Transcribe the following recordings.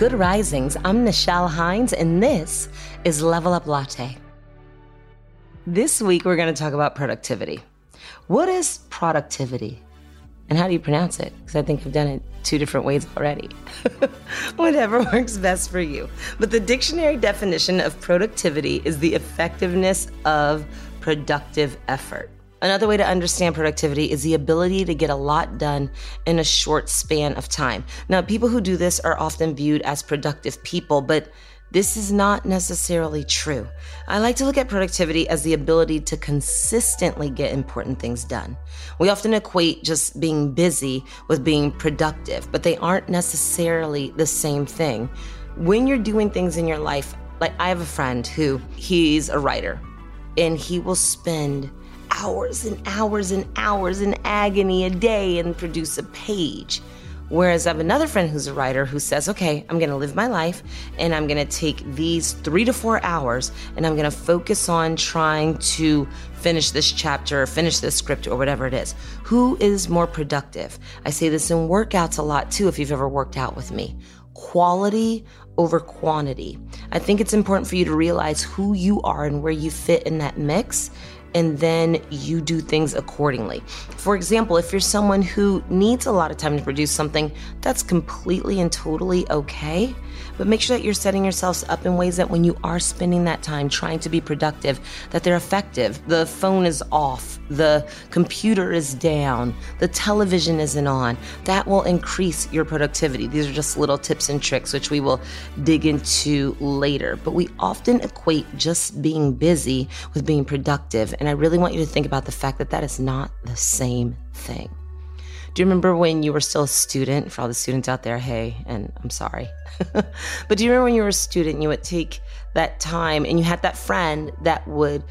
Good Risings. I'm Nichelle Hines, and this is Level Up Latte. This week, we're going to talk about productivity. What is productivity? And how do you pronounce it? Because I think I've done it two different ways already. Whatever works best for you. But the dictionary definition of productivity is the effectiveness of productive effort. Another way to understand productivity is the ability to get a lot done in a short span of time. Now, people who do this are often viewed as productive people, but this is not necessarily true. I like to look at productivity as the ability to consistently get important things done. We often equate just being busy with being productive, but they aren't necessarily the same thing. When you're doing things in your life, like I have a friend who he's a writer and he will spend hours and hours and hours in agony a day and produce a page. Whereas I have another friend who's a writer who says, okay, I'm going to live my life and I'm going to take these three to four hours and I'm going to focus on trying to finish this chapter or finish this script or whatever it is. Who is more productive? I say this in workouts a lot too, if you've ever worked out with me. Quality over quantity. I think it's important for you to realize who you are and where you fit in that mix and then you do things accordingly. For example, if you're someone who needs a lot of time to produce something, that's completely and totally okay. But make sure that you're setting yourselves up in ways that when you are spending that time trying to be productive, that they're effective. The phone is off, the computer is down, the television isn't on. That will increase your productivity. These are just little tips and tricks, which we will dig into later. But we often equate just being busy with being productive. And I really want you to think about the fact that that is not the same thing. Do you remember when you were still a student? For all the students out there, hey, and I'm sorry. but do you remember when you were a student, you would take that time and you had that friend that would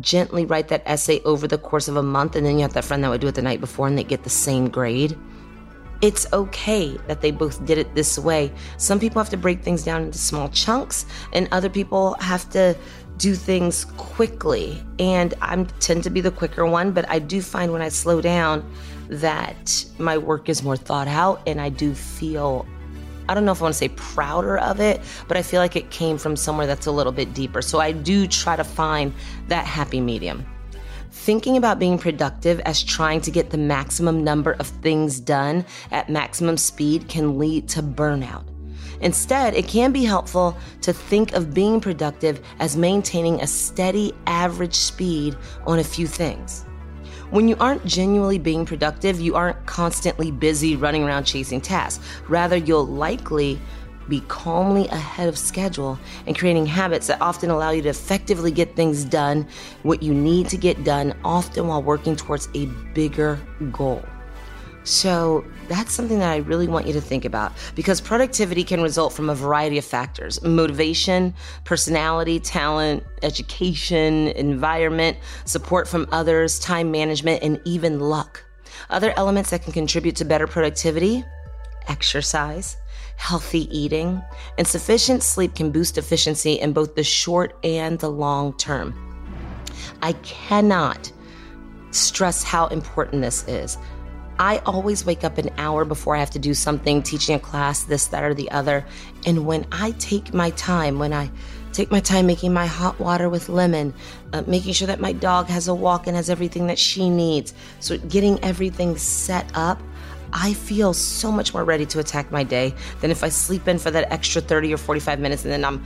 gently write that essay over the course of a month, and then you had that friend that would do it the night before and they get the same grade? It's okay that they both did it this way. Some people have to break things down into small chunks, and other people have to do things quickly. And I tend to be the quicker one, but I do find when I slow down, that my work is more thought out and I do feel I don't know if I want to say prouder of it, but I feel like it came from somewhere that's a little bit deeper. So I do try to find that happy medium. Thinking about being productive as trying to get the maximum number of things done at maximum speed can lead to burnout. Instead, it can be helpful to think of being productive as maintaining a steady average speed on a few things. When you aren't genuinely being productive, you aren't constantly busy running around chasing tasks. Rather, you'll likely be calmly ahead of schedule and creating habits that often allow you to effectively get things done, what you need to get done, often while working towards a bigger goal. So that's something that I really want you to think about because productivity can result from a variety of factors motivation, personality, talent, education, environment, support from others, time management, and even luck. Other elements that can contribute to better productivity exercise, healthy eating, and sufficient sleep can boost efficiency in both the short and the long term. I cannot stress how important this is. I always wake up an hour before I have to do something, teaching a class, this, that, or the other. And when I take my time, when I take my time making my hot water with lemon, uh, making sure that my dog has a walk and has everything that she needs, so getting everything set up, I feel so much more ready to attack my day than if I sleep in for that extra 30 or 45 minutes and then I'm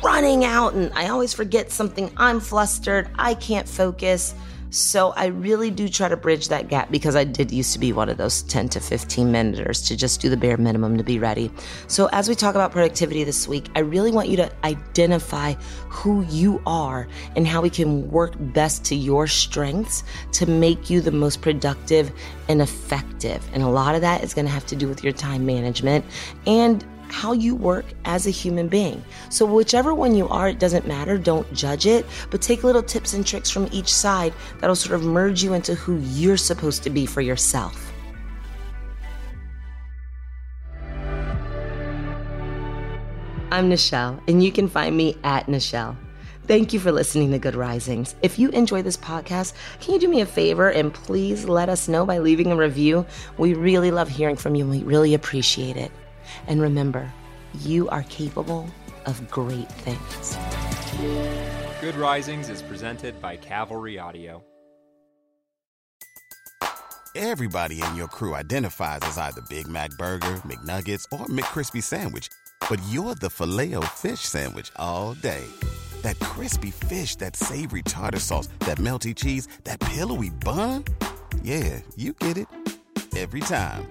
running out and I always forget something. I'm flustered. I can't focus. So I really do try to bridge that gap because I did used to be one of those 10 to 15 minuters to just do the bare minimum to be ready. So as we talk about productivity this week, I really want you to identify who you are and how we can work best to your strengths to make you the most productive and effective. And a lot of that is going to have to do with your time management and how you work as a human being. So, whichever one you are, it doesn't matter. Don't judge it, but take little tips and tricks from each side that'll sort of merge you into who you're supposed to be for yourself. I'm Nichelle, and you can find me at Nichelle. Thank you for listening to Good Risings. If you enjoy this podcast, can you do me a favor and please let us know by leaving a review? We really love hearing from you and we really appreciate it. And remember, you are capable of great things. Good Risings is presented by Cavalry Audio. Everybody in your crew identifies as either Big Mac Burger, McNuggets, or McCrispy Sandwich, but you're the filet fish Sandwich all day. That crispy fish, that savory tartar sauce, that melty cheese, that pillowy bun. Yeah, you get it every time.